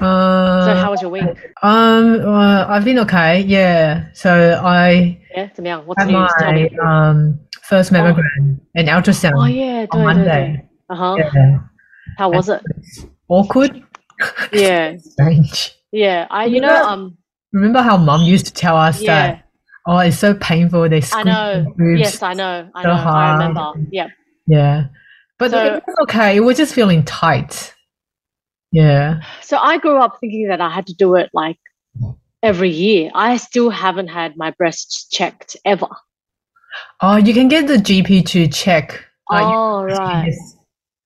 Uh, So how was your week? um, uh, I've been okay. Yeah. So I Yeah, 怎么样？What's had news? Tell my me. um first mammogram and ultrasound Oh yeah, on 对对对 Monday. ，uh huh. Yeah. How was it? Awkward. Yeah, Strange. yeah. I, you know, Yeah. um, Remember how mom used to tell us yeah. that oh it's so painful they I squeeze know. the boobs. Yes, I know. I so know. I hard. remember. Yeah. Yeah. But So- it was okay. It was just feeling tight. Yeah. So I grew up thinking that I had to do it like every year. I still haven't had my breasts checked ever. Oh, you can get the GP to check. you- Oh right.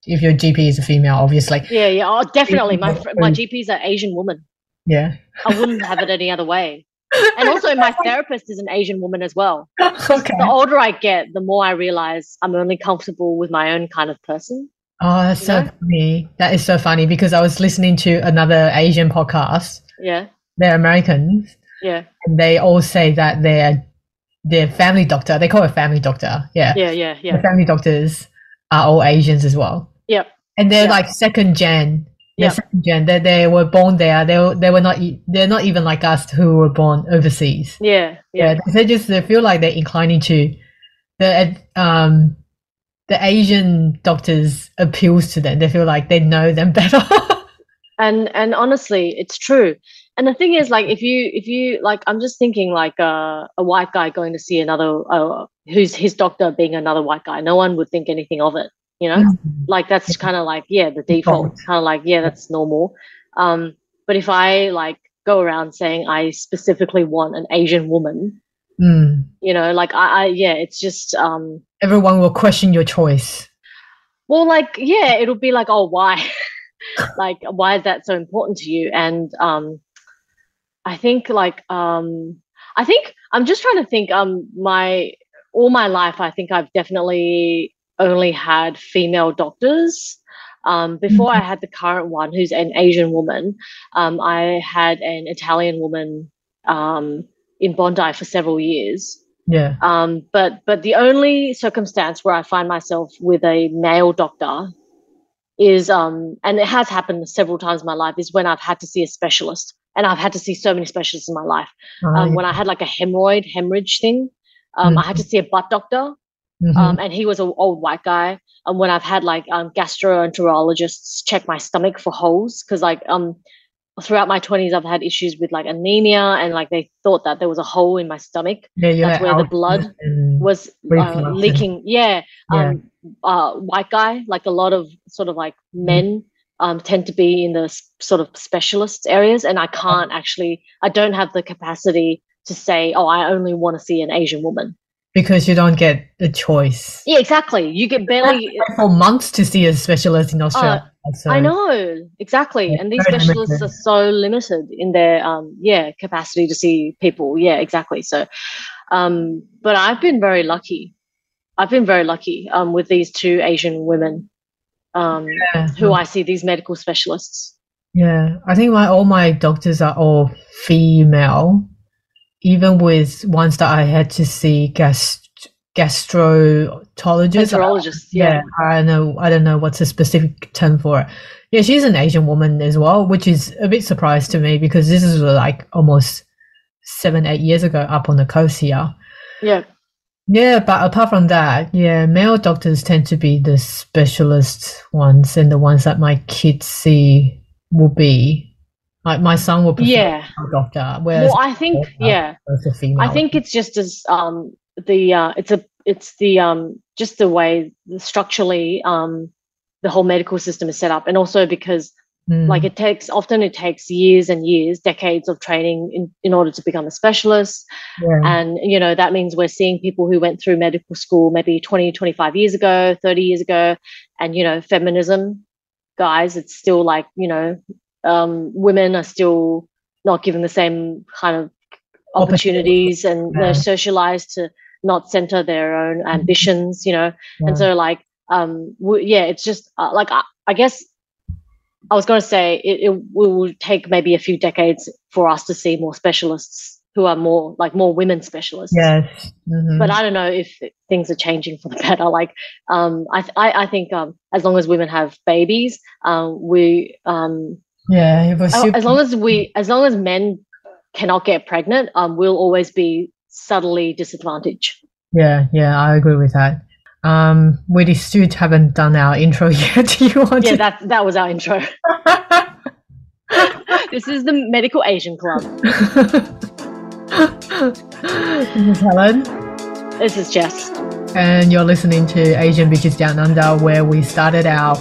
If your GP is a female, obviously. Yeah, yeah. Oh, definitely. My my woman. GP is an Asian woman. Yeah. I wouldn't have it any other way. And also, my therapist is an Asian woman as well. okay. The older I get, the more I realize I'm only comfortable with my own kind of person. Oh, that's You so know? funny. That is so funny because I was listening to another Asian podcast. Yeah, They're Americans, yeah, and they all say that their their family doctor, they call it family doctor. Yeah. yeah, yeah, The yeah. family doctors are all Asians as well. Yep. And they're Yeah. like second gen. They're Yep. second gen. They, they were born there. They were, they were not. They're not even like us who were born overseas. Yeah, Yeah, yeah, they just they feel like they're inclining to the um the Asian doctors appeals to them. They feel like they know them better. and and honestly, it's true. And the thing is, like, if you if you like, I'm just thinking like uh, a white guy going to see another uh, who's his doctor being another white guy. No one would think anything of it, you know. like that's kind of like yeah the default kind of like yeah that's normal um but if i like go around saying i specifically want an asian woman Mm. you know like i, I yeah it's just um Everyone will question your choice. well like yeah it'll be like oh why? Like why is that so important to you? And um i think like um i think i'm just trying to think um my all my life i think i've definitely only had female doctors. Um, before i had the current one who's an asian woman um, i had an italian woman um, in bondi for several years Yeah. um, but but the only circumstance where I find myself with a male doctor is um, and it has happened several times in my life is when I've had to see a specialist, and I've had to see so many specialists in my life. Um, when I had like a hemorrhoid hemorrhage thing, um, I had to see a butt doctor, Mhm. um, and he was an old white guy. And when I've had like um, gastroenterologists check my stomach for holes, because like um, throughout my twenties, I've had issues with like anemia, and like they thought that there was a hole in my stomach yeah, that's where the blood was uh, leaking. Yeah, Yeah. um, uh, white guy, like a lot of sort of like Mm. men um, tend to be in the sort of specialist areas, and I can't actually, I don't have the capacity to say, oh, I only want to see an Asian woman. because you don't get the choice. Yeah, exactly. You get barely. For months to see a specialist in Australia. So, I know exactly, and these specialists limited. are so limited in their um, yeah capacity to see people. Yeah, exactly. So, um, but I've been very lucky. I've been very lucky um, with these two Asian women um, Yeah. who I see these medical specialists. Yeah, I think my all my doctors are all female, even with ones that I had to see gast gastrologist. Gastroenterologists, yeah, yeah. I don't know. I don't know what's a specific term for it. Yeah, she's an Asian woman as well, which is a bit surprised to me because this is like almost seven, eight years ago up on the coast here. Yeah, Yeah, but apart from that, yeah, male doctors tend to be the specialist ones, and the ones that my kids see will be like my son will prefer yeah. a doctor, whereas Well, I think Yeah. yeah. it's a female. I think it's just as um the uh it's a it's the um just the way structurally um the whole medical system is set up. And also because Mm, like it takes often it takes years and years decades of training in, in order to become a specialist. Yeah, and you know that means we're seeing people who went through medical school maybe 20 25 years ago 30 years ago. And you know feminism guys it's still like you know um, women are still not given the same kind of opportunities. and Yeah. they're socialized to not center their own ambitions you know? Yeah. and so like um w- yeah it's just uh, like I, I guess i was going to say it, it will take maybe a few decades for us to see more specialists who are more like more women specialists. Yes, mhm. but i don't know if things are changing for the better. Like um i th- I, I think um as long as women have babies um we um Yeah, Oh, super- as long as we as long as men cannot get pregnant um we'll always be subtly disadvantaged yeah, yeah, I agree with that. Um, we still haven't done our intro yet. Do you want yeah to? that that was our intro this is the medical asian club this is Helen, this is jess and you're listening to Asian Bitches Down Under, where we started our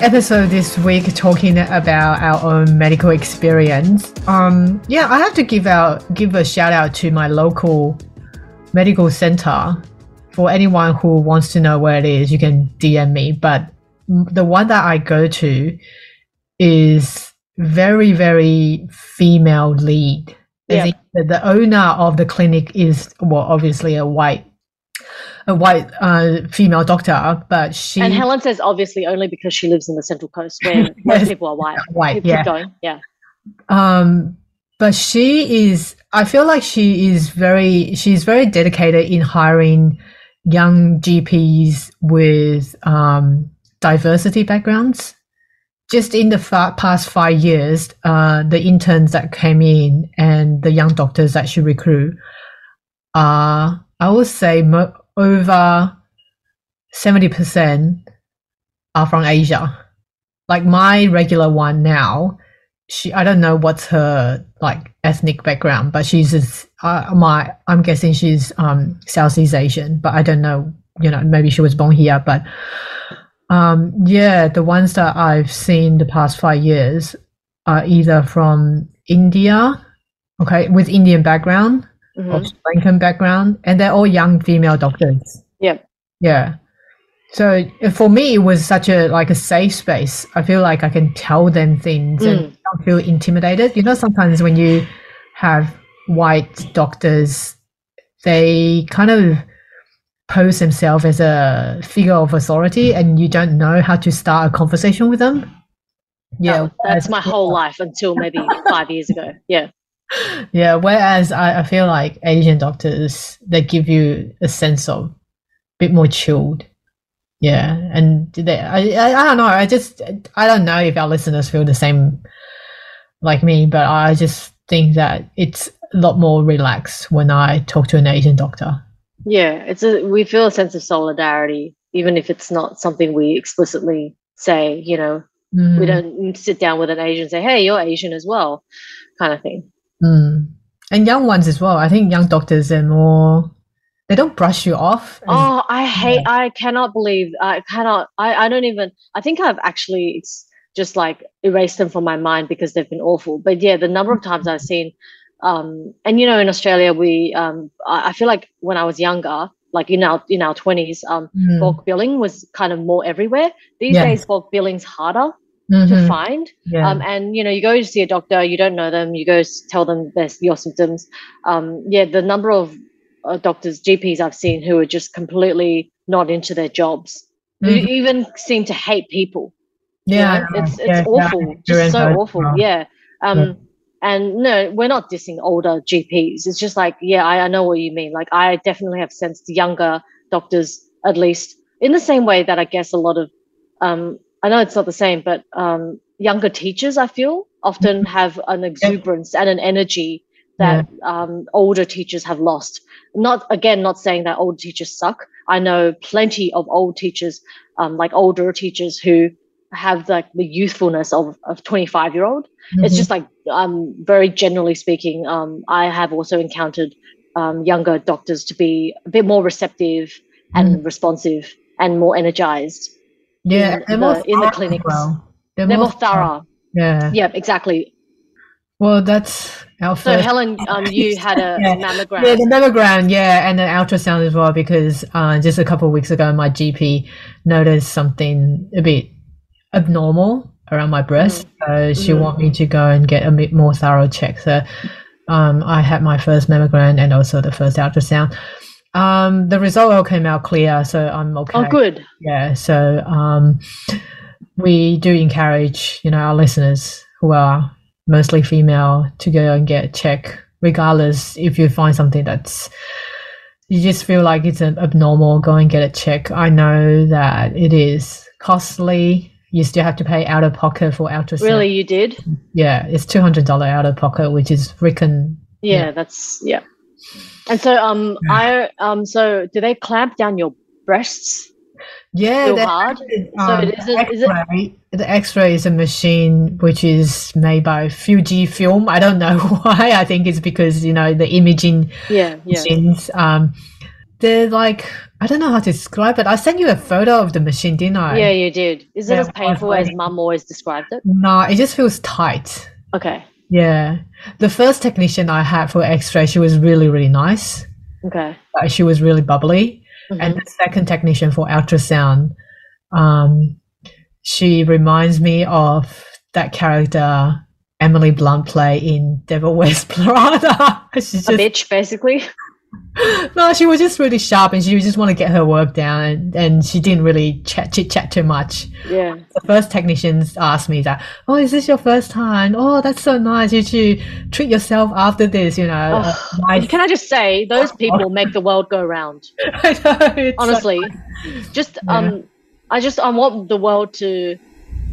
episode this week talking about our own medical experience. Um, yeah, I have to give out give a shout out to my local medical center. For anyone who wants to know where it is, you can DM me. But the one that I go to is very, very female lead. Yeah. the, the owner of the clinic is well, obviously a white a white uh, female doctor, but she and helen says obviously only because she lives in the central coast where most people are white. white, keep, yeah. going yeah. Um but she is i feel like she is very she's very dedicated in hiring young gps with um diversity backgrounds. Just in the fa- past five years uh the interns that came in and the young doctors that she recruit uh i would say mo- over 70% are from asia like my regular one now she I don't know what's her like ethnic background, but she's just, uh, my I'm guessing she's um Southeast Asian, but I don't know. You know, maybe she was born here, but um yeah, the ones that I've seen the past five years are either from India, okay, with Indian background Mhm. or Sri Lankan background, and they're all young female doctors. Yeah. Yeah. So uh, for me, it was such a like a safe space. I feel like I can tell them things and Mm. don't feel intimidated. You know, sometimes when you have white doctors, they kind of pose themselves as a figure of authority, and you don't know how to start a conversation with them. Yeah, Oh, that's my whole life until maybe five years ago yeah Yeah, whereas I, I feel like Asian doctors they give you a sense of a bit more chilled. Yeah, and they, I, I I don't know. I just I don't know if our listeners feel the same like me, but I just think that it's a lot more relaxed when I talk to an Asian doctor. Yeah, it's a we feel a sense of solidarity, even if it's not something we explicitly say. You know, we Mm, don't sit down with an Asian and say, "Hey, you're Asian as well," kind of thing. Mm. And young ones as well. I think young doctors are more. They don't brush you off. Oh, I hate. I cannot believe. I cannot. I. I don't even. I think I've actually it's just like erased them from my mind because they've been awful. But yeah, the number of times I've seen, um, and you know, in Australia, we. Um, I, I feel like when I was younger, like in our in our twenties, um, Mm, bulk billing was kind of more everywhere. These days, bulk billing's harder to mhm, find. yeah. Um, and you know, you go to see a doctor, you don't know them, you go tell them there's your symptoms. Um, yeah, the number of uh, doctors, GPs I've seen who are just completely not into their jobs, who Mhm. even seem to hate people. yeah, I know? it's it's Yeah, awful, just so awful. well. Yeah. Um, Yeah. and no, we're not dissing older GPs. It's just like, yeah, I, I know what you mean. Like, I definitely have sensed younger doctors, at least in the same way that I guess a lot of, um, I know it's not the same, but um, younger teachers, I feel, often Mm-hmm. have an exuberance and an energy that um, older teachers have lost. Not again, not saying that old teachers suck. I know plenty of old teachers, um, like older teachers who have like the youthfulness of of 25 year old it's Mhm. just like um very generally speaking um i have also encountered um younger doctors to be a bit more receptive and responsive and more energized yeah, in they're the- in the clinics. well. They're, they're more thorough Yeah. yeah exactly Well, that's our so helen um you had a Yeah. mammogram Yeah, the mammogram, yeah, and the ultrasound as well, because uh, just a couple of weeks ago, my GP noticed something a bit abnormal around my breast. So she Mhm. want me to go and get a bit more thorough check. So um, I had my first mammogram and also the first ultrasound. Um, the result all came out clear, so I'm okay. oh good Yeah, so um, we do encourage you know our listeners who are mostly female to go and get a check, regardless if you find something that's you just feel like it's abnormal, go and get a check. I know that it is costly you still have to pay out of pocket for ultrasound. Really, you did? Yeah, it's two hundred dollar out of pocket, which is freaking. Yeah, that's yeah. And so, um, I um, so do they clamp down your breasts? Yeah, they- hard? um, So it is is it- the X-ray is a machine which is made by Fujifilm. I don't know why. I think it's because you know the imaging Yeah, yeah. machines. Um, they're like I don't know how to describe it. I sent you a photo of the machine, didn't I? Yeah, you did. Is it Yeah, as painful as Mum always described it? No, it just feels tight. Okay, Yeah, the first technician I had for X-ray, she was really really nice. okay. Uh, she was really bubbly. Mhm. and the second technician for ultrasound um she reminds me of that character emily blunt play in devil wears prada she's a bitch, basically. No she was just really sharp and she just want to get her work down and, and she didn't really chat chit chat too much. Yeah, the first technicians asked me that oh is this your first time? Oh that's so nice. You should treat yourself after this you know. Uh, Oh, nice- Can I just say, those people make the world go round. I know, it's so- Honestly, just um, I just I want the world to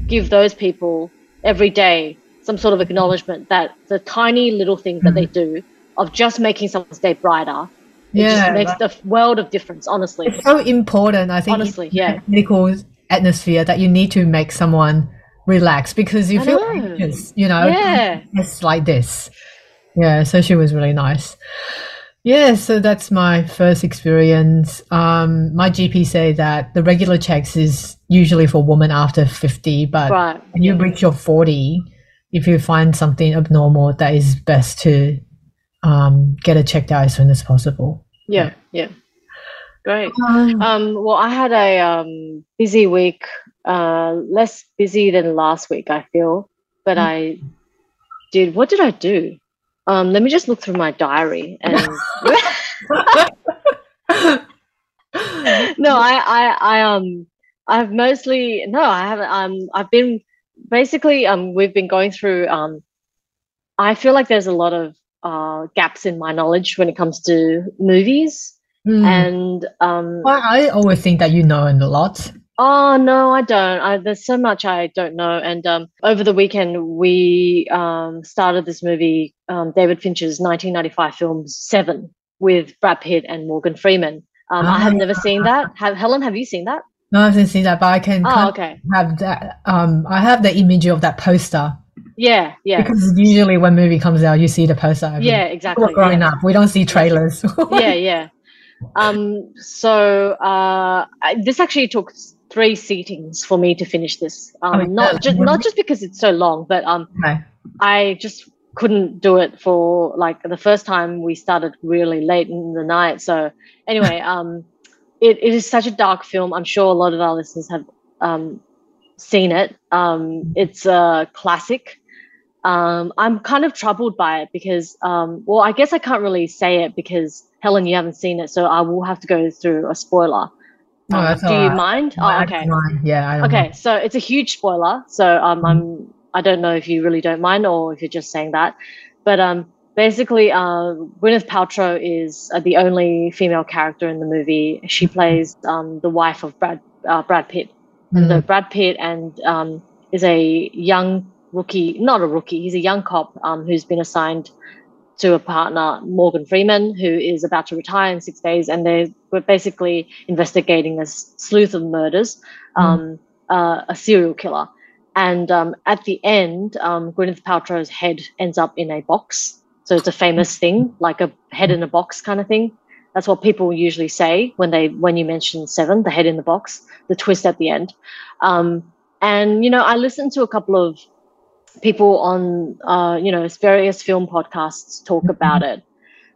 give those people every day some sort of acknowledgement that the tiny little things that they do of just making someone's day brighter, it yeah just makes the world of difference. Honestly, it's so important i think honestly, in yeah. medical atmosphere that you need to make someone relax because you I feel know. anxious you know Yeah. it's like this yeah so she was really nice yeah so that's my first experience um my gp say that the regular checks is usually for women after 50 but Right. when you reach your 40 if you find something abnormal that is best to um, get it checked out as soon as possible Yeah, yeah. Great. Um, well, I had a um, busy week, uh, less busy than last week, I feel, but I did. What did I do? Um, let me just look through my diary. And no, I, I, I, um, I've mostly no, I haven't. Um, I've been basically. Um, we've been going through. Um, I feel like there's a lot of uh, gaps in my knowledge when it comes to movies Mm. and um Well, I always think that you know a lot. oh no i don't I, there's so much i don't know and um over the weekend we um started this movie um david fincher's 1995 film seven with brad pitt and morgan freeman um i have Ah. never seen that have helen have you seen that No, I haven't seen that, but I can oh okay have that. Um, I have the image of that poster yeah yeah because usually when movie comes out, you see the poster. yeah exactly growing yeah. up, we don't see trailers. yeah, yeah. Um, so uh, I, this actually took three seatings for me to finish this. Um, Oh, not just not just because it's so long, but um. I just couldn't do it for like the first time we started really late in the night. So anyway, um, it, it is such a dark film. I'm sure a lot of our listeners have um, seen it. Um, it's a classic. Um, I'm kind of troubled by it because, um, well, I guess I can't really say it because Helen, you haven't seen it, so I will have to go through a spoiler. No, Um, do you alright. mind? No, Oh, okay. mind. Yeah, Okay, mind. so it's a huge spoiler. So um, I'm I don't know if you really don't mind or if you're just saying that, but um, basically, uh, Gwyneth Paltrow is uh, the only female character in the movie. She plays um, the wife of Brad uh, Brad Pitt. And so Mm. Brad Pitt and um, is a young rookie, not a rookie. He's a young cop um, who's been assigned to a partner, Morgan Freeman, who is about to retire in six days, and they were basically investigating a sleuth of murders, um, uh, a serial killer. And um, at the end, um, Gwyneth Paltrow's head ends up in a box. So it's a famous thing, like a head in a box kind of thing. That's what people usually say when they when you mention Seven, the head in the box, the twist at the end. Um, and you know, I listened to a couple of people on uh, you know various film podcasts talk about it,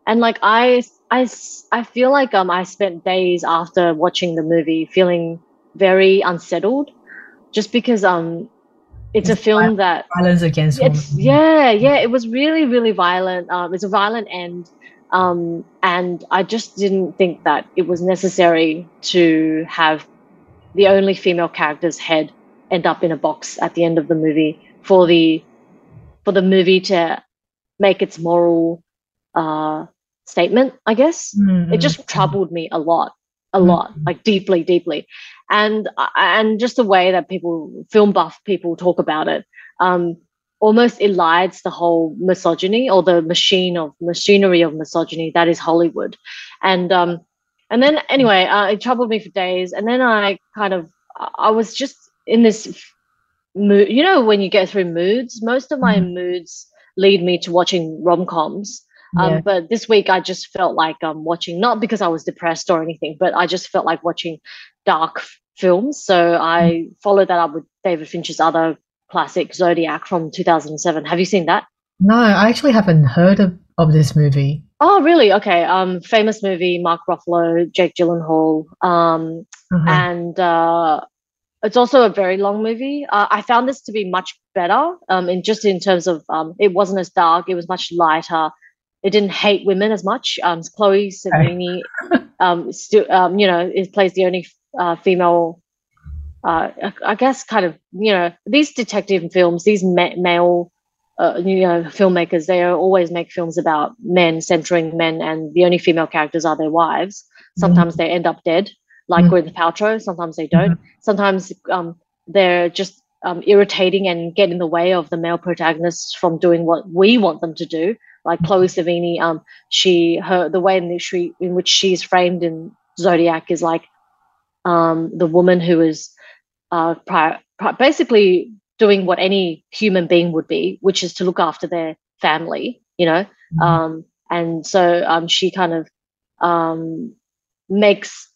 and like I, I i feel like um I spent days after watching the movie feeling very unsettled, just because um it's a It's film that Violence against women. it's yeah yeah it was really really violent um it's a violent end um and i just didn't think that it was necessary to have the only female character's head end up in a box at the end of the movie for the for the movie to make its moral uh statement i guess. Mm, it just troubled me a lot a lot, mm-hmm. like deeply, deeply, and and just the way that people, film buff people, talk about it, um, almost elides the whole misogyny or the machine of machinery of misogyny that is Hollywood, and um, and then anyway, uh, it troubled me for days, and then I kind of I was just in this mood. You know, when you get through moods, most of my mm. moods lead me to watching rom coms. Um, yeah. But this week, I just felt like um, watching, not because I was depressed or anything, but I just felt like watching dark f- films. So I mm. followed that up with David Fincher's other classic, Zodiac from 2007. Have you seen that? No, I actually haven't heard of, of this movie. Oh, really? Okay. Um, famous movie, Mark Ruffalo, Jake Gyllenhaal, um, uh-huh. and uh, it's also a very long movie. Uh, I found this to be much better, um, in just in terms of um, it wasn't as dark. It was much lighter. It didn't hate women as much. Um, Chloe Sevigny, um, still, um, you know, it plays the only uh, female. Uh, I guess, kind of, you know, these detective films, these ma- male, uh, you know, filmmakers, they always make films about men, centering men, and the only female characters are their wives. Mm-hmm. Sometimes mm-hmm. they end up dead like mm. Gwyneth Paltrow. Sometimes they don't. Mm-hmm. Sometimes um, they're just um, irritating and get in the way of the male protagonists from doing what we want them to do. Like Chloe Sevigny, um, she her the way in which she in which she's framed in Zodiac is like um, the woman who is uh, prior, prior, basically doing what any human being would be, which is to look after their family, you know. Mm-hmm. Um, and so um, she kind of um, makes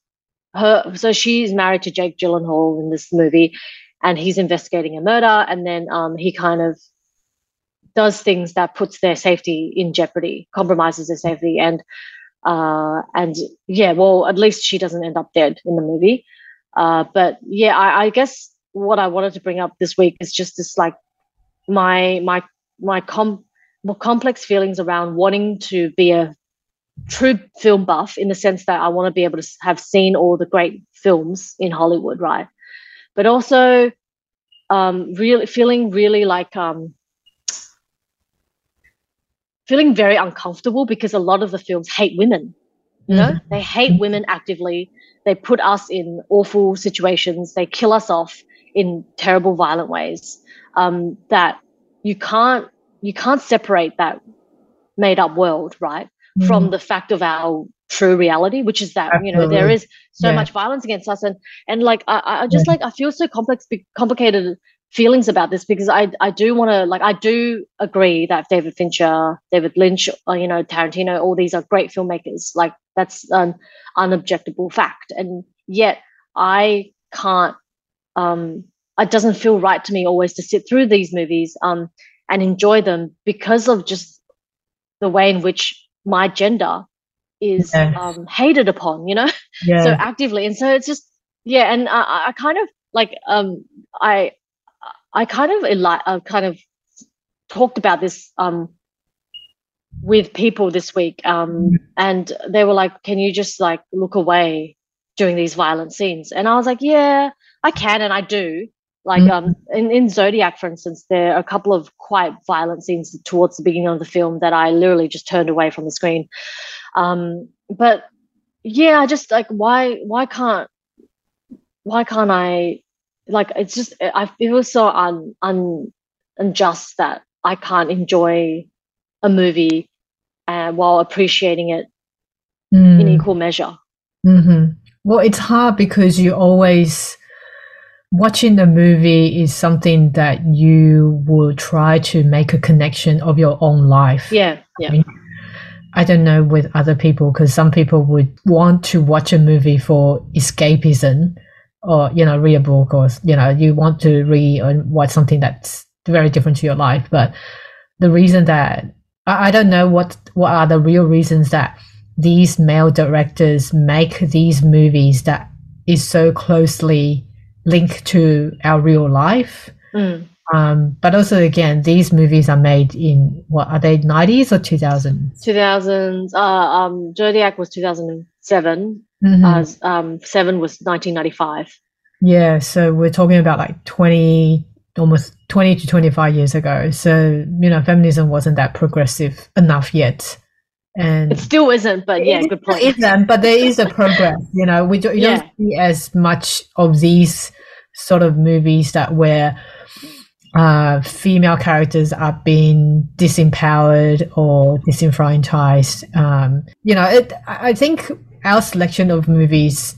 her so she's married to Jake Gyllenhaal in this movie, and he's investigating a murder, and then um, he kind of does things that puts their safety in jeopardy, compromises their safety, and uh, and yeah, well, at least she doesn't end up dead in the movie. Uh, but yeah, I, I guess what I wanted to bring up this week is just this like my my my com- more complex feelings around wanting to be a true film buff in the sense that I want to be able to have seen all the great films in Hollywood, right? But also um, really feeling really like um, feeling very uncomfortable because a lot of the films hate women. You know, mm-hmm. they hate women actively. They put us in awful situations. They kill us off in terrible, violent ways. Um, that you can't you can't separate that made up world, right? Mm. from the fact of our true reality, which is that Absolutely. you know there is so yeah. much violence against us, and and like I, I just yeah. like I feel so complex, complicated feelings about this because I I do want to like I do agree that David Fincher, David Lynch, uh, you know Tarantino, all these are great filmmakers. Like that's an unobjectable fact, and yet I can't. Um, it doesn't feel right to me always to sit through these movies um, and enjoy them because of just the way in which my gender is yes. um, hated upon, you know, yeah. so actively. And so it's just, yeah. And I, I kind of like, um, I, I kind of, I kind of talked about this, um, with people this week. Um, mm-hmm. and they were like, can you just like look away during these violent scenes? And I was like, yeah, I can. And I do. Like mm-hmm. um, in, in Zodiac, for instance, there are a couple of quite violent scenes towards the beginning of the film that I literally just turned away from the screen. Um, but yeah, I just like why why can't why can't I like it's just I feel so un, un unjust that I can't enjoy a movie uh, while appreciating it mm. in equal measure. Mm-hmm. Well, it's hard because you always watching the movie is something that you will try to make a connection of your own life. Yeah, yeah. I, mean, I don't know with other people because some people would want to watch a movie for escapism or you know read a book or you know you want to read or watch something that's very different to your life but the reason that I, I don't know what what are the real reasons that these male directors make these movies that is so closely link to our real life. Mm. Um, but also, again, these movies are made in what are they, 90s or 2000s? 2000s. Uh, um, Zodiac was 2007. Mm-hmm. Uh, um, Seven was 1995. Yeah, so we're talking about like 20, almost 20 to 25 years ago. So, you know, feminism wasn't that progressive enough yet and It still isn't, but yeah, good point. Isn't, but there is a progress. You know, we don't, you Yeah. don't see as much of these sort of movies that where uh, female characters are being disempowered or disenfranchised. Um, you know, it, I I think our selection of movies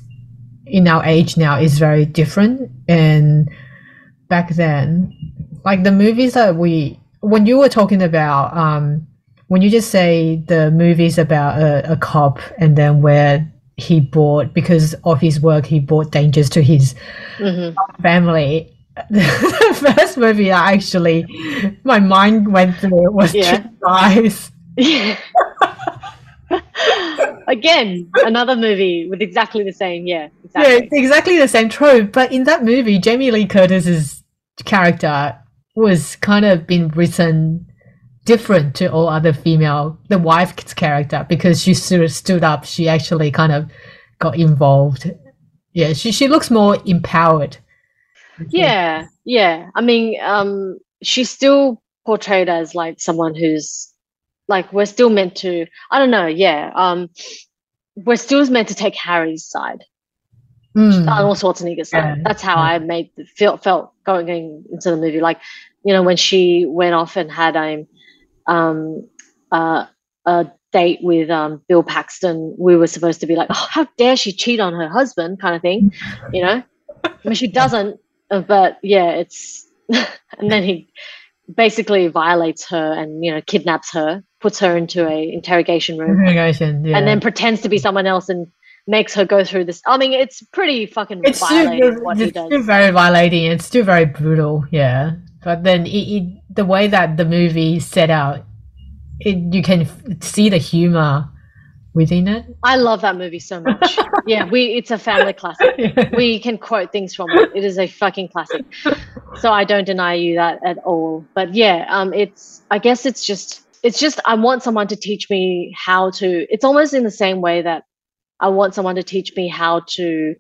in our age now is very different. And back then, like the movies that we, when you were talking about, um, when you just say the movies about a, a cop and then where he bought because of his work he brought dangers to his hmm family the first movie I actually my mind went through was Yeah. Yeah. Again, another movie with exactly the same. Yeah, Yeah, exactly. it's exactly the same trope. But in that movie, Jamie Lee Curtis's character was kind of been written different to all other female the wife's character because she sort of stood up. She actually kind of got involved. Yeah, she she looks more empowered. Yeah, yeah. I mean, um, she's still portrayed as like someone who's like we're still meant to. I don't know. Yeah. Um, we're still meant to take Harry's side, Mm. Arnold Schwarzenegger's side. That's how yeah. I made felt felt going, into the movie. Like, you know, when she went off and had a um uh, a date with um Bill Paxton, we were supposed to be like, oh, how dare she cheat on her husband, kind of thing, you know. I mean, she doesn't, uh, but yeah, it's and then he basically violates her and you know kidnaps her, puts her into a interrogation room, Interrogation, yeah. and then pretends to be someone else and makes her go through this. I mean, it's pretty fucking it's still, violating what he it's still very violating. It's still very brutal, yeah. But then it, it, the way that the movie set out, it, you can f- see the humor within it. I love that movie so much. yeah, we it's a family classic. We can quote things from it. It is a fucking classic. So I don't deny you that at all. But yeah, um it's I guess it's just it's just I want someone to teach me how to it's almost in the same way that I want someone to teach me how to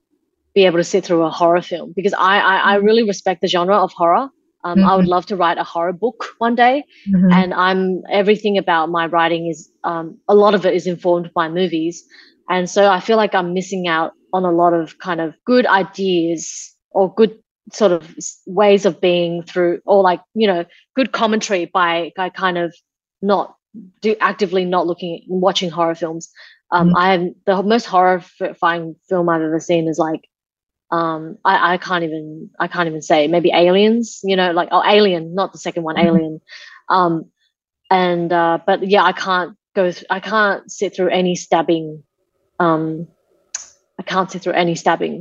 be able to sit through a horror film because I I, I really respect the genre of horror. Um, I would love to write a horror book one day Mhm. and I'm everything about my writing is um, a lot of it is informed by movies, and so I feel like I'm missing out on a lot of kind of good ideas or good sort of ways of being through, or like you know, good commentary by by kind of not do actively not looking at watching horror films. Um, Mhm. I am the most horrifying film I've ever seen is like um I, I can't even i can't even say maybe aliens you know like oh alien not the second one Mhm. alien um and uh but yeah i can't go th- i can't sit through any stabbing um i can't sit through any stabbing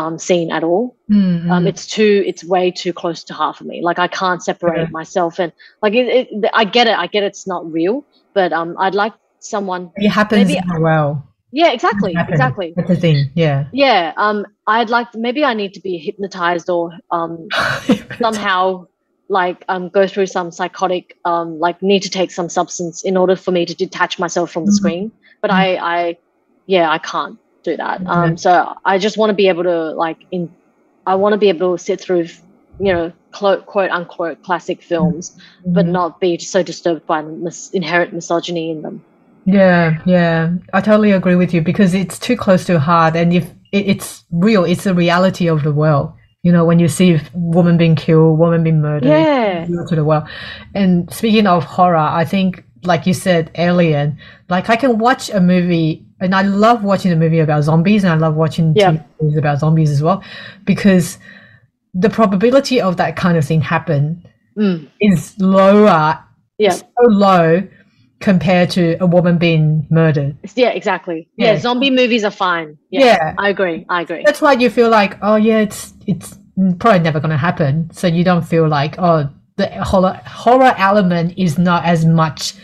um scene at all Mm, um it's too it's way too close to heart for me like i can't separate Yeah. myself and like it, it i get it i get it's not real but um i'd like someone it happens maybe- well. yeah exactly exactly That's the thing, yeah. yeah um i'd like maybe i need to be hypnotized or um somehow like um go through some psychotic um like need to take some substance in order for me to detach myself from the Mhm. screen but i i yeah i can't do that Mhm. um so i just want to be able to like in i want to be able to sit through you know quote, quote unquote classic films but Mhm. not be so disturbed by the mis- inherent misogyny in them Yeah, yeah, I totally agree with you because it's too close to heart, and if it, it's real, it's the reality of the world. You know, when you see woman being killed, woman being murdered, yeah to the world. And speaking of horror, I think, like you said, Alien. Like I can watch a movie, and I love watching a movie about zombies, and I love watching Yeah. TV movies about zombies as well, because the probability of that kind of thing happen Mm, is lower, yeah so low compared to a woman being murdered. yeah exactly yeah. Yeah. zombie movies are fine yeah, Yeah. i agree i agree That's why you feel like, oh yeah, it's it's probably never going to happen. So you don't feel like, oh, the horror horror element is not as much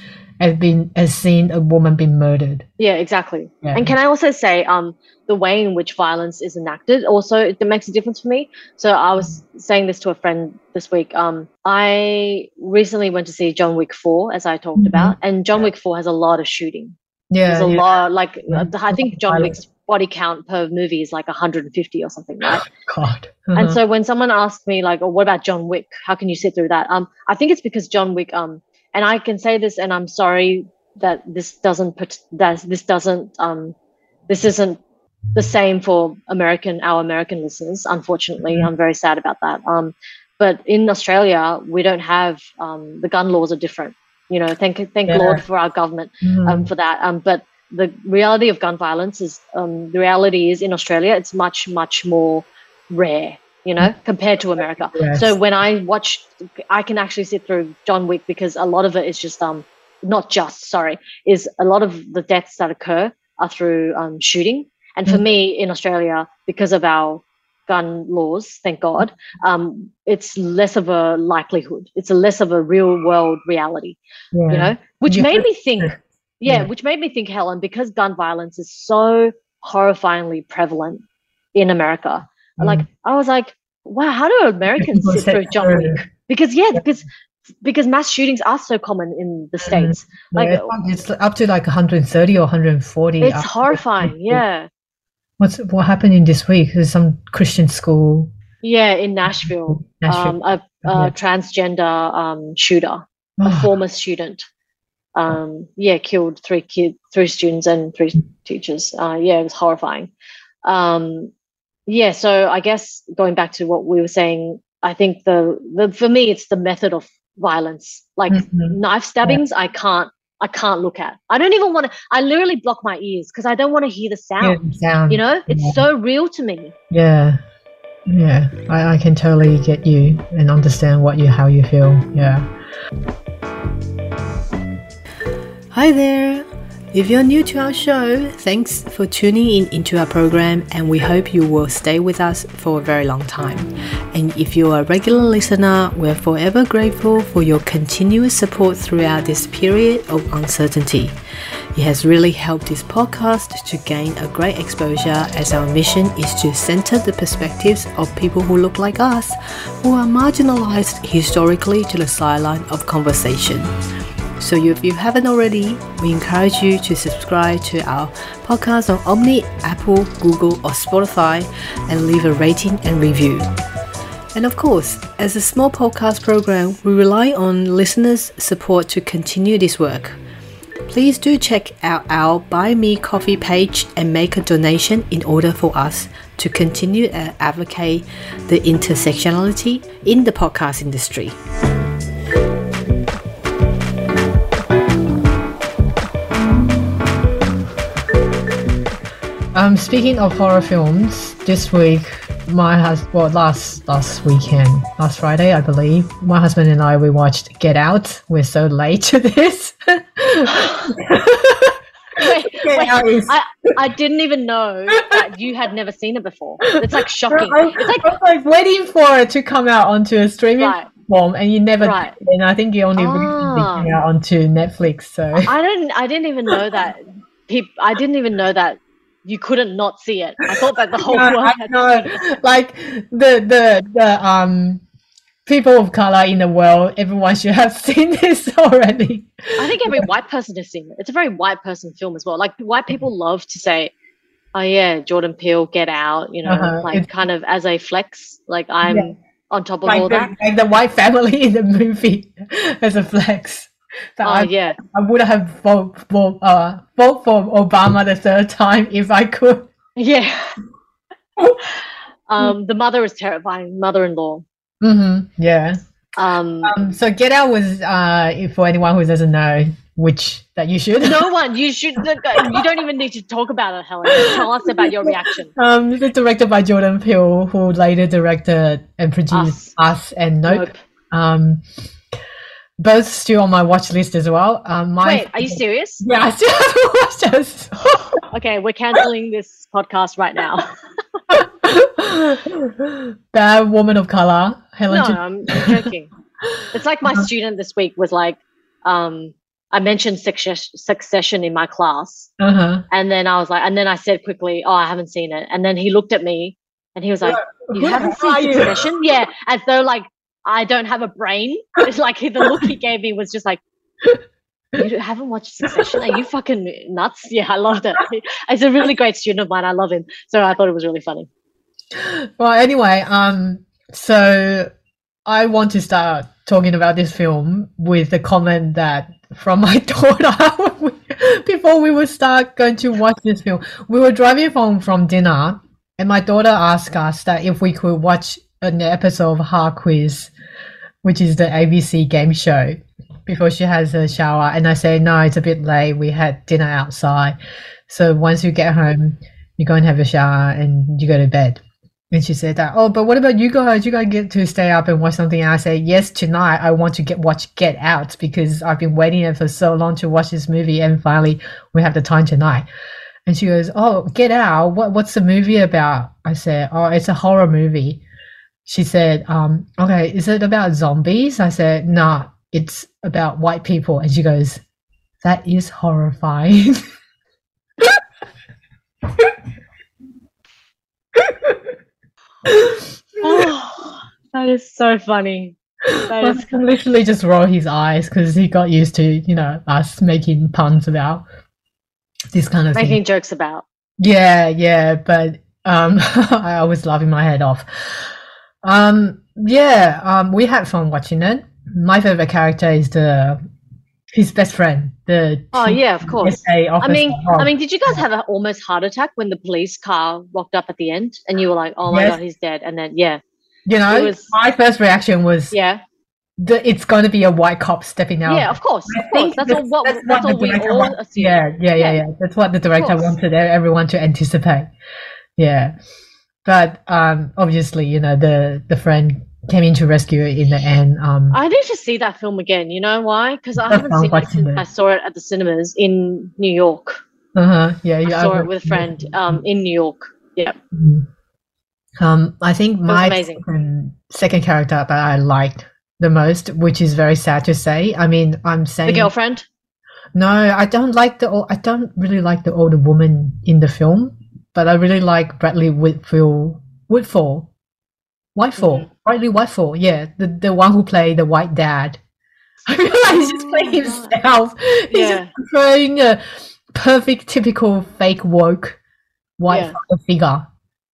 as being as seeing a woman being murdered. Yeah, exactly. Yeah. And can I also say, um, the way in which violence is enacted also it makes a difference for me. So I was saying this to a friend this week. Um, I recently went to see John Wick Four, as I talked Mhm. about, and John. Wick Four has a lot of shooting. Yeah, There's a yeah. lot, like Mhm. I think John Wick's body count per movie is like 150 or something, right? God. And Uh-huh. so when someone asked me like, "Oh, what about John Wick? How can you sit through that?" Um, I think it's because John Wick. Um, and I can say this, and I'm sorry that this doesn't put that this doesn't um this isn't the same for American our American listeners. Unfortunately, Mhm. I'm very sad about that. Um, but in Australia, we don't have um, the gun laws are different. You know, thank thank Yeah. Lord for our government Mhm. um, for that. Um, but the reality of gun violence is um, the reality is in Australia, it's much much more rare. You know, compared to America. Yes. So when I watch, I can actually sit through John Wick because a lot of it is just um not just sorry is a lot of the deaths that occur are through um, shooting. And for Mm. me in Australia, because of our gun laws, thank God, um, it's less of a likelihood. It's a less of a real world reality yeah. you know which You made me think yeah, Yeah. which made me think helen because gun violence is so horrifyingly prevalent in america Mm. like i was like wow how do americans sit through john wick because yeah because because mass shootings are so common in the Mm-hmm. states like yeah, it's, up to like 130 or 140. it's horrifying yeah What's what happened in this week? There's some Christian school. yeah in nashville, Nashville. um a, a Yeah. transgender um shooter a Oh, former student um yeah killed three kid three students and three teachers uh yeah it was horrifying um yeah so i guess going back to what we were saying i think the, the for me it's the method of violence like Mhm. knife stabbings i can't i can't look at i don't even want to i literally block my ears because i don't want to hear the yeah, sound sound. you know it's Yeah. so real to me Yeah, yeah. I, I can totally get you and understand what you how you feel. Yeah. Hi there. If you're new to our show, thanks for tuning in into our program, and we hope you will stay with us for a very long time. And if you're a regular listener, we're forever grateful for your continuous support throughout this period of uncertainty. It has really helped this podcast to gain a great exposure as our mission is to center the perspectives of people who look like us, who are marginalized historically to the sideline of conversation. So if you haven't already, we encourage you to subscribe to our podcast on Omni, Apple, Google, or Spotify and leave a rating and review. And of course, as a small podcast program, we rely on listeners' support to continue this work. Please do check out our Buy Me Coffee page and make a donation in order for us to continue to advocate the intersectionality in the podcast industry. Um, speaking of horror films, this week my husband, well, last last weekend, last Friday, I believe, my husband and I we watched Get Out. We're so late to this. wait, wait, is- I, I didn't even know that you had never seen it before it's like shocking I, it's like I was like waiting for it to come out onto a streaming right platform, and you never Right. did. And I think you only recently Ah. came out onto Netflix. So I didn't. I didn't even know that. I didn't even know that you couldn't not see it. I thought that the whole No, world I had seen like the the the um people of color in the world, everyone should have seen this already. I think every white person has seen it. It's a very white person film as well. Like white people love to say, "Oh yeah, Jordan Peele, Get Out," you know, Uh-huh. like It's- kind of as a flex. Like I'm Yeah. on top of all Like that. like the white family in the movie as a flex. So Oh I, yeah, I would have vote vote uh vote for Obama the third time if I could. yeah. um, the mother is terrifying. Mother-in-law. Mm-hmm. Yeah. Um, Um, so Get Out was uh for anyone who doesn't know, which that you should. no one. You should. You don't even need to talk about it, Helen. Just tell us about your reaction. Um, this is directed by Jordan Peele, who later directed and produced Us, and Nope. Nope. Um, both still on my watch list as well. Um, my Wait, are you serious? Yeah, I still haven't watched us. Okay, we're canceling this podcast right now. Bad woman of color, Helen. No, I'm, I'm joking. It's like my student this week was like, um, I mentioned success, succession in my class, uh-huh. and then I was like, and then I said quickly, "Oh, I haven't seen it," and then he looked at me and he was like, "You haven't seen? Succession?" Yeah, as though like I don't have a brain. It's like the look he gave me was just like. You haven't watched Succession? Are you fucking nuts? Yeah, I loved it. He's a really great student of mine. I love him. So I thought it was really funny. Well, anyway, um, so I want to start talking about this film with the comment that from my daughter before we would start going to watch this film. We were driving home from dinner, and my daughter asked us that if we could watch an episode of Hard Quiz, which is the ABC game show, before she has a shower. And I say, no, it's a bit late. We had dinner outside. So once you get home, you go and have a shower and you go to bed. And she said that, oh, but what about you guys? You guys get to stay up and watch something. And I say, yes, tonight I want to get watch Get Out because I've been waiting for so long to watch this movie, and finally we have the time tonight. And she goes, oh, Get Out. What what's the movie about? I said, oh, it's a horror movie. She said, um, okay, is it about zombies? I said, no, nah, it's about white people. And she goes, that is horrifying. oh, that is so funny. That is literally just roll his eyes because he got used to, you know, us making puns about this kind of making thing. jokes about. Yeah, yeah, but um, I was laughing my head off. Um, yeah, um, we had fun watching it. My favorite character is the his best friend. The oh yeah, of course. I mean, I mean, did you guys have an almost heart attack when the police car walked up at the end, and you were like, "Oh my yes. god, he's dead," and then yeah, you know, was, my first reaction was yeah. The, it's going to be a white cop stepping out. Yeah, of course, of course. That's, that's, all. What, that's, that's what we all assume. Yeah, yeah, yeah, yeah. That's what the director wanted everyone to anticipate. Yeah, but um, obviously, you know, the the friend came in to rescue it in the end. Um, I need to see that film again. You know why? Because I haven't seen it since I saw it at the cinemas in New York. Uh huh. Yeah, yeah. I saw I it with a friend um, in New York. Yeah. Mm-hmm. Um, I think my second, second character that I liked the most, which is very sad to say. I mean, I'm saying the girlfriend. No, I don't like the. I don't really like the older woman in the film, but I really like Bradley Whitfield. Woodfall Whitefall, mm-hmm. Bradley Whitefall, yeah, the the one who played the white dad. I feel like he's just playing oh, himself. He's yeah. just playing a perfect, typical fake woke white yeah. figure.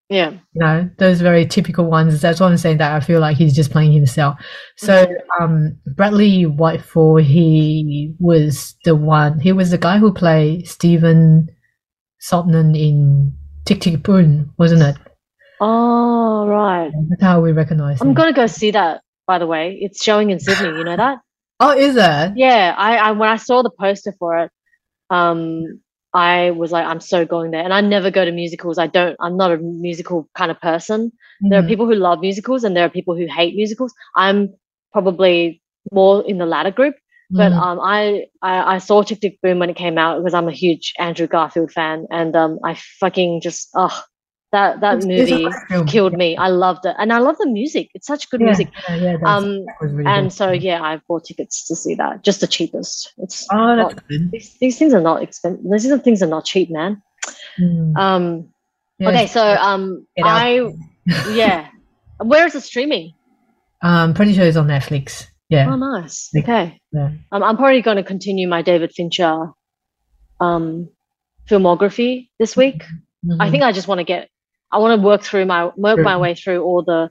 Yeah, you know those very typical ones. That's what I'm saying. That I feel like he's just playing himself. So mm-hmm. um, Bradley Whitefall, he was the one. He was the guy who played Stephen Sondheim in Tick Tick Boom, wasn't it? Oh, right. That's how we recognize I'm going to go see that, by the way. It's showing in Sydney. You know that? oh, is it? Yeah. I, I when I saw the poster for it, um, I was like, I'm so going there. And I never go to musicals. I don't, I'm not a musical kind of person. Mm-hmm. There are mm-hmm. people who love musicals and there are people who hate musicals. I'm probably more in the latter group. But mm-hmm. um, I, I, I saw Tick Tick Boom when it came out because I'm a huge Andrew Garfield fan, and um, I fucking just oh that that it's, movie it's killed me. I loved it, and I love the music. It's such good yeah, music. Yeah, um, really and good. so yeah, I bought tickets to see that, just the cheapest. It's oh, that's not. These, these things are not expensive. These are things are not cheap, man. Mm. Um, okay, so um, I yeah, where is it streaming? I'm um, pretty sure it's on Netflix. Yeah. Oh, nice. Okay. Yeah. Um, I'm probably going to continue my David Fincher um filmography this week. Mm-hmm. I think I just want to get I want to work through my work my way through all the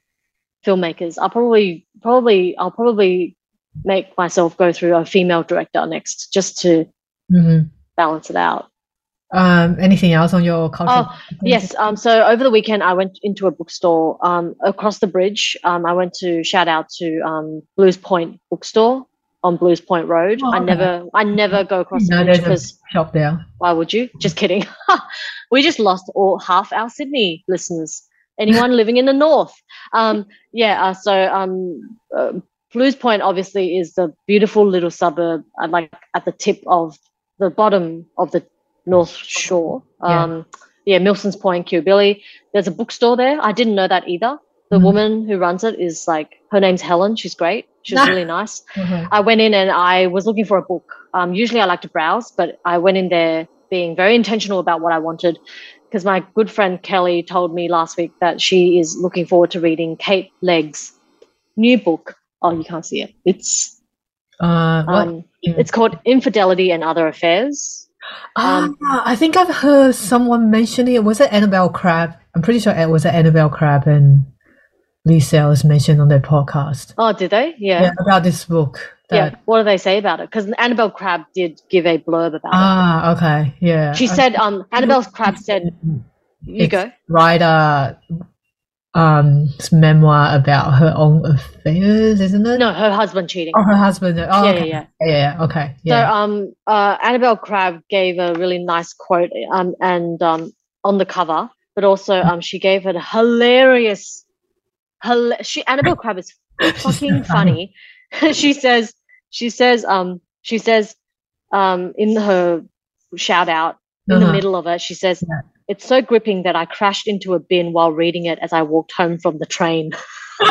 filmmakers. I'll probably probably I'll probably make myself go through a female director next just to mm-hmm. balance it out. Um, anything else on your culture? Oh, yes. Um, so over the weekend, I went into a bookstore um, across the bridge. Um, I went to shout out to um, Blues Point Bookstore on Blues Point Road. Oh, I never, I never go across no, the bridge because shop there. Why would you? Just kidding. we just lost all half our Sydney listeners. Anyone living in the north? Um, yeah. Uh, so um, uh, Blues Point obviously is the beautiful little suburb, uh, like at the tip of the bottom of the North Shore. Um, yeah. yeah, Milson's Point, Kirribilli. There's a bookstore there. I didn't know that either. The mm-hmm. woman who runs it is like her name's Helen. She's great. She's was really nice. Mm-hmm. I went in and I was looking for a book. Um, usually I like to browse, but I went in there being very intentional about what I wanted because my good friend Kelly told me last week that she is looking forward to reading Kate Legg's new book. Oh, you can't see it. It's uh, um, it's called Infidelity and Other Affairs. Um, ah, I think I've heard someone mentioning it. Was it Annabel Crabb? I'm pretty sure it was Annabel Crabb and Leigh Sales mentioned on their podcast. Oh, did they? Yeah. yeah. About this book. yeah. What do they say about it? Because Annabel Crabb did give a blurb about it. Ah, okay, yeah. She said, um, Annabel Crabb said, you It's go. writer um memoir about her own affairs, isn't it? No, her husband cheating. Oh, her husband. Oh, yeah, okay. yeah, yeah, yeah. Okay, yeah. So, um, uh, Annabel Crabb gave a really nice quote, um, and um, on the cover, but also, um, she gave it a hilarious, hila- she Annabel Crabb is fucking funny. she says, she says, um, she says, um, in her shout out in the Uh-huh. middle of it, she says, Yeah. "It's so gripping that I crashed into a bin while reading it as I walked home from the train."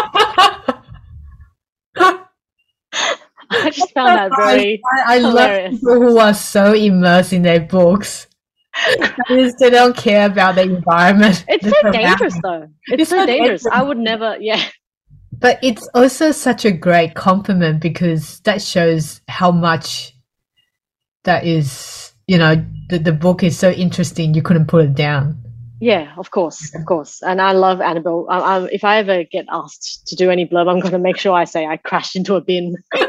I just found that very. I, I love people who are so immersed in their books. They don't care about the environment. It's so dangerous, though. It's, It's so so dangerous. I would never. Yeah, But it's also such a great compliment because that shows how much that is, you know, the, the book is so interesting you couldn't put it down. yeah, of course, of course. And I love Annabel. Um, um, if I ever get asked to do any blurb, I'm going to make sure I say I crashed into a bin.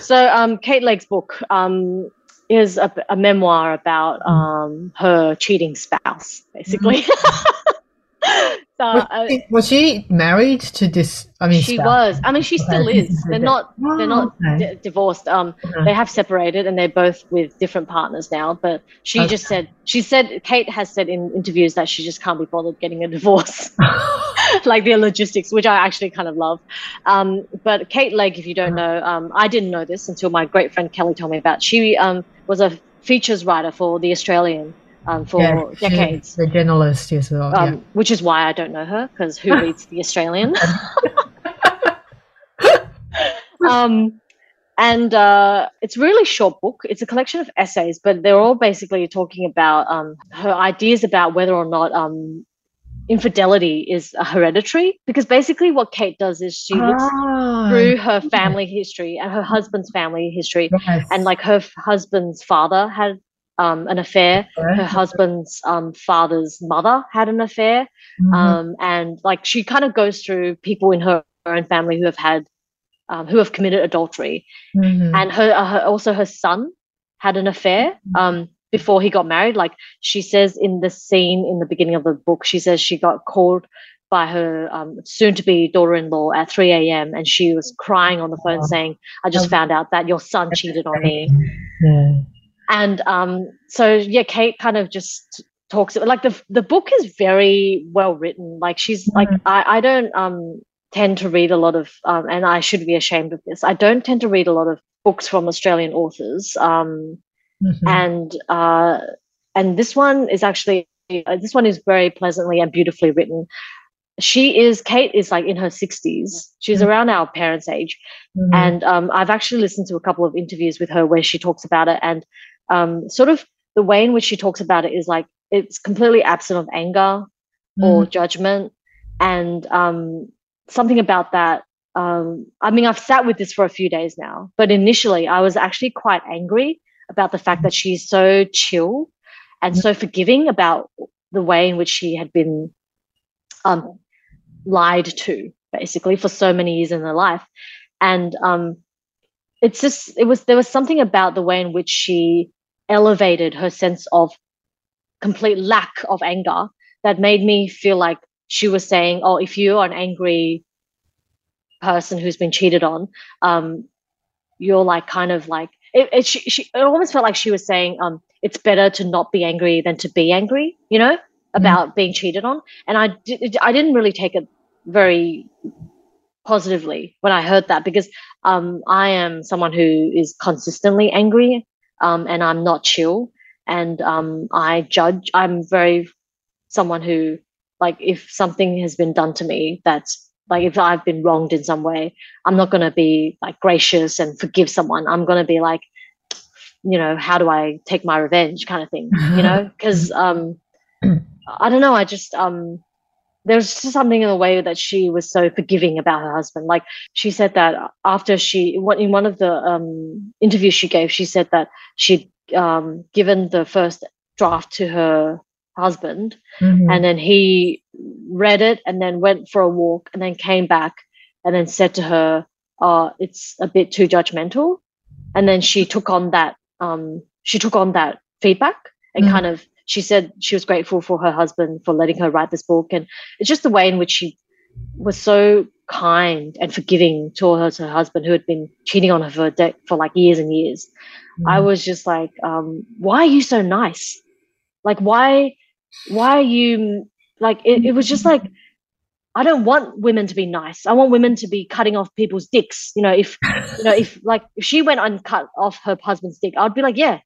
so, um, Kate Legg's book um, is a, a memoir about um, her cheating spouse, basically. so, Was uh, she, was she married to this? I mean, she spouse? was. I mean, she still Okay. is. They're not. They're not Oh, okay. d- divorced. Um, Okay. they have separated and they're both with different partners now. But she just said. She said. Kate has said in interviews that she just can't be bothered getting a divorce. like the logistics, which I actually kind of love. Um, but Kate Legg, if you don't know, um, I didn't know this until my great friend Kelly told me about. She um, was a features writer for the Australian um, for Yeah, decades. The journalist as well. Um, yeah. which is why I don't know her because who reads the Australian? um, and uh, it's a really short book. It's a collection of essays, but they're all basically talking about um, her ideas about whether or not um, infidelity is hereditary. Because basically, what Kate does is she looks Ah, through her family history and her husband's family history, yes. and like her f- husband's father had um, an affair her husband's um, father's mother had an affair Mhm. um, and like she kind of goes through people in her own family who have had um, who have committed adultery Mhm. and her, uh, her also her son had an affair um, before he got married like she says in the scene in the beginning of the book she says she got called by her um, soon-to-be daughter-in-law at 3 a.m and she was crying on the phone Oh. saying i just Oh. found out that your son cheated on me Yeah. And um, so yeah, Kate kind of just talks like the the book is very well written. Like she's like I I don't um tend to read a lot of um, and I should be ashamed of this. I don't tend to read a lot of books from Australian authors. Um, Mhm. and uh, and this one is actually uh, this one is very pleasantly and beautifully written. She is Kate is like in her sixties. She's Mhm. around our parents' age, Mhm. and um, I've actually listened to a couple of interviews with her where she talks about it, and um, sort of the way in which she talks about it is like it's completely absent of anger or Mhm. judgment, and um, something about that. Um, I mean, I've sat with this for a few days now, but initially I was actually quite angry about the fact that she's so chill and so forgiving about the way in which she had been um, lied to, basically, for so many years in her life. And um, it's just, it was, there was something about the way in which she elevated her sense of complete lack of anger that made me feel like she was saying, oh, if you're an angry person who's been cheated on, um, you're like kind of like it, it, she, she, it almost felt like she was saying um, it's better to not be angry than to be angry, you know, about being cheated on. And I, did, I didn't really take it very positively when I heard that because um, I am someone who is consistently angry um, and I'm not chill. And um, I judge, I'm very someone who, like, if something has been done to me that's like if I've been wronged in some way, I'm not going to be like gracious and forgive someone. I'm going to be like, you know, how do I take my revenge kind of thing, you know? Because um, I don't know. I just, um, there's just something in the way that she was so forgiving about her husband. Like she said that after she, in one of the um, interviews she gave, she said that she'd um, given the first draft to her husband Mhm. and then he read it and then went for a walk and then came back and then said to her uh, it's a bit too judgmental. And then she took on that, um, she took on that feedback and mm. kind of, she said she was grateful for her husband for letting her write this book. And it's just the way in which she was so kind and forgiving towards her husband who had been cheating on her for, de- for like years and years. Mm. I was just like, um, why are you so nice? Like, why, why are you like, it, it was just like, I don't want women to be nice. I want women to be cutting off people's dicks. You know, if you know, if like if she went and cut off her husband's dick, I'd be like, yeah,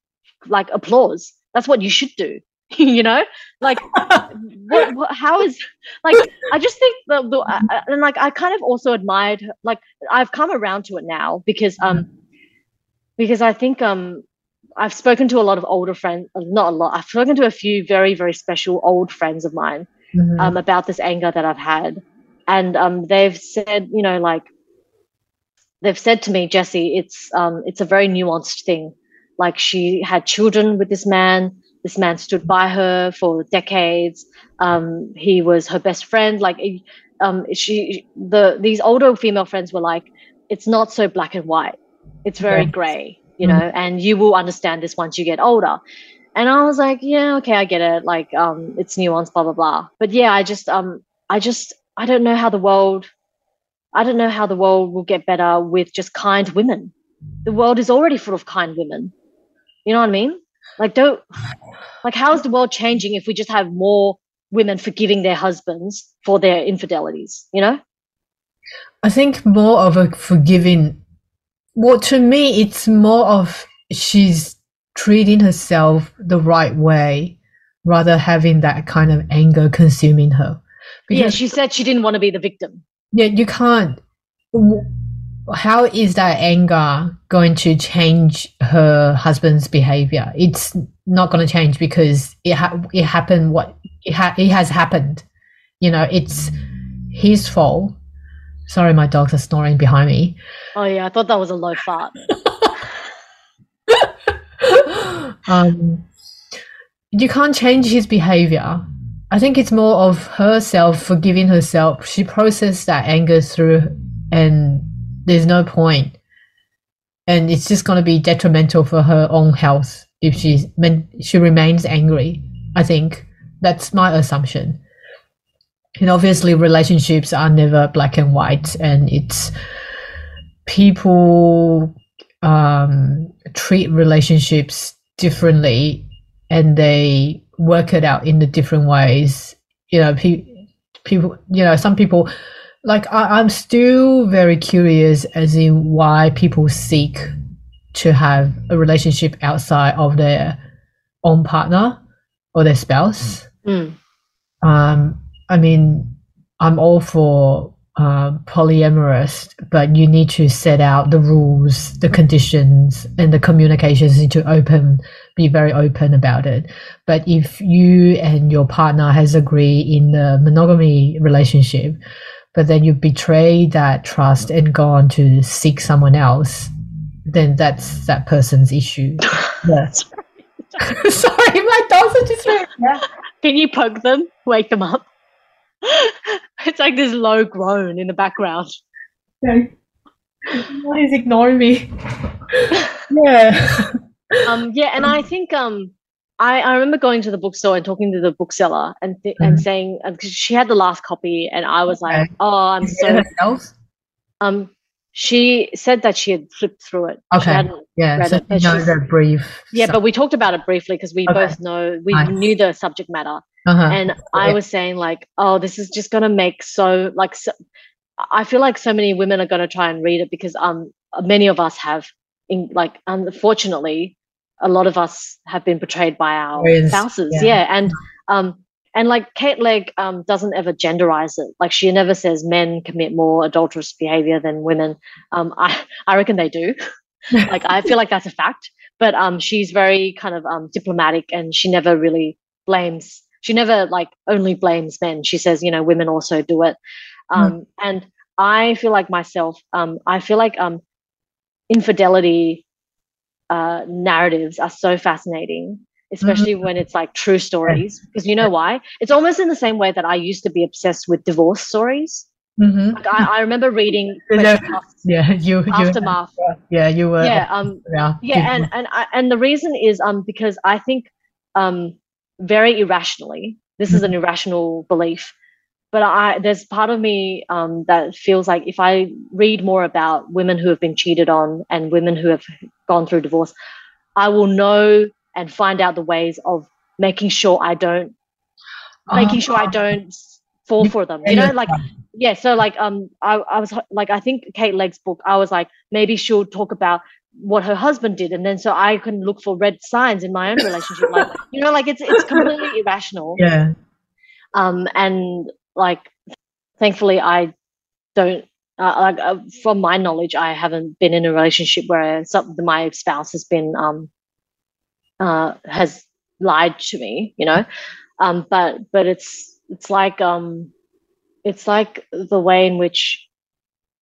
like applause. That's what you should do. you know, like what, what, how is like I just think the, the uh, and like I kind of also admired like I've come around to it now because um because I think um I've spoken to a lot of older friends, not a lot. I've spoken to a few very very special old friends of mine mm-hmm. um, about this anger that I've had. And um, they've said, you know, like they've said to me, jesse it's um, it's a very nuanced thing. Like she had children with this man. This man stood by her for decades. Um, he was her best friend. Like um, she, the these older female friends were like, it's not so black and white. It's very gray, you mm-hmm. know, and you will understand this once you get older. And I was like, yeah, okay, I get it. Like, um, it's nuanced, blah blah blah. But yeah, I just, um, I just, I don't know how the world, I don't know how the world will get better with just kind women. The world is already full of kind women. You know what I mean? Like, don't, like, how is the world changing if we just have more women forgiving their husbands for their infidelities? You know? I think more of a forgiving. Well, to me, it's more of she's treating herself the right way rather having that kind of anger consuming her. Because, yeah, she said she didn't want to be the victim. Yeah, you can't. How is that anger going to change her husband's behavior? It's not going to change because it ha- it happened. What it, ha- it has happened. You know, it's his fault. Sorry, my dogs are snoring behind me. Oh yeah, I thought that was a low fart. um, you can't change his behavior. I think it's more of herself forgiving herself. She processed that anger through, and there's no point. And it's just going to be detrimental for her own health if she's she remains angry. I think that's my assumption. And obviously, relationships are never black and white, and it's people um, treat relationships differently and they work it out in the different ways. You know, pe- people, you know, some people, like I, I'm still very curious as in why people seek to have a relationship outside of their own partner or their spouse. Mm. Um, I mean, I'm all for uh, polyamorous, but you need to set out the rules, the conditions, and the communications need to open, be very open about it. But if you and your partner has agreed in the monogamy relationship, but then you betray that trust and go on to seek someone else, then that's that person's issue. Yes. Sorry, my dogs are just. Yeah. Can you poke them? Wake them up. it's like this low groan in the background. Yeah. He's ignoring me. yeah. Um, yeah, and I think um, I, I remember going to the bookstore and talking to the bookseller and th- mm-hmm. and saying because uh, she had the last copy and I was like, oh, I'm so. Um, she said that she had flipped through it. Okay. Yeah. So it, you know the brief. Yeah, but we talked about it briefly because we okay. both know we nice. knew the subject matter. Uh-huh. And yeah. I was saying like, oh, this is just gonna make so like so, I feel like so many women are gonna try and read it because um many of us have in like unfortunately a lot of us have been betrayed by our spouses. Yeah. yeah. And um and like Kate Legg um, doesn't ever genderize it. Like she never says men commit more adulterous behavior than women. Um, I I reckon they do. like I feel like that's a fact. But um, she's very kind of um, diplomatic, and she never really blames she never like only blames men. She says, you know, women also do it. Hmm. Um, mm. And I feel like myself, um, I feel like um, infidelity uh, narratives are so fascinating, especially mm-hmm. when it's like true stories. Because you know why? It's almost in the same way that I used to be obsessed with divorce stories. Mhm. Like I, I remember reading Yeah. Yeah, you, you Aftermath. yeah, you were Yeah, um, yeah, yeah, and and I, and the reason is um because I think um very irrationally, this is an irrational belief, but I there's part of me um that feels like if I read more about women who have been cheated on and women who have gone through divorce, I will know and find out the ways of making sure I don't making sure I Ah, don't fall for them. You know, like yeah. So like um, I I was like I think Kate Legg's book. I was like maybe she'll talk about what her husband did, and then so I can look for red signs in my own relationship. Like you know, like it's it's completely irrational. yeah, Um, and like thankfully I don't. Uh, like uh, from my knowledge, I haven't been in a relationship where some, my spouse has been um, uh, has lied to me, you know. Um, but but it's it's like um, it's like the way in which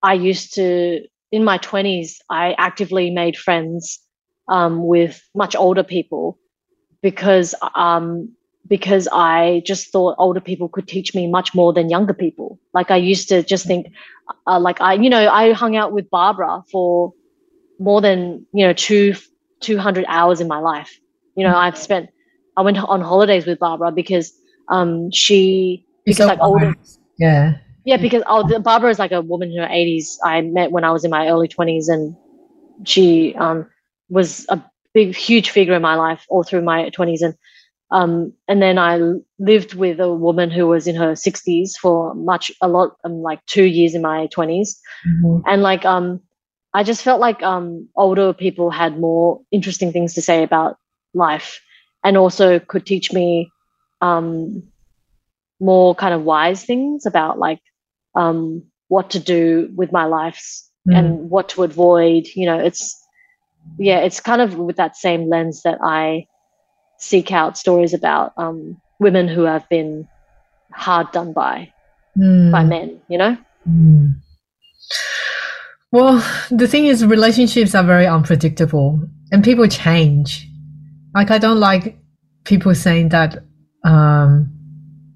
I used to in my twenties. I actively made friends um, with much older people because um, because I just thought older people could teach me much more than younger people. Like I used to just think, uh, like I, you know, I hung out with Barbara for more than you know two two hundred hours in my life. You know, I've spent. I went on holidays with Barbara because um she because so like older yeah, yeah because oh the, Barbara is like a woman in her eighties. I met when I was in my early twenties, and she um was a big huge figure in my life all through my twenties and um and then I lived with a woman who was in her sixties for much a lot um like two years in my twenties Mhm. and like um i just felt like um older people had more interesting things to say about life and also could teach me um more kind of wise things about like um what to do with my life Mm. and what to avoid you know it's yeah it's kind of with that same lens that i seek out stories about um women who have been hard done by by Mm. men you know Mm. Well, the thing is, relationships are very unpredictable and people change. Like, I don't like people saying that um,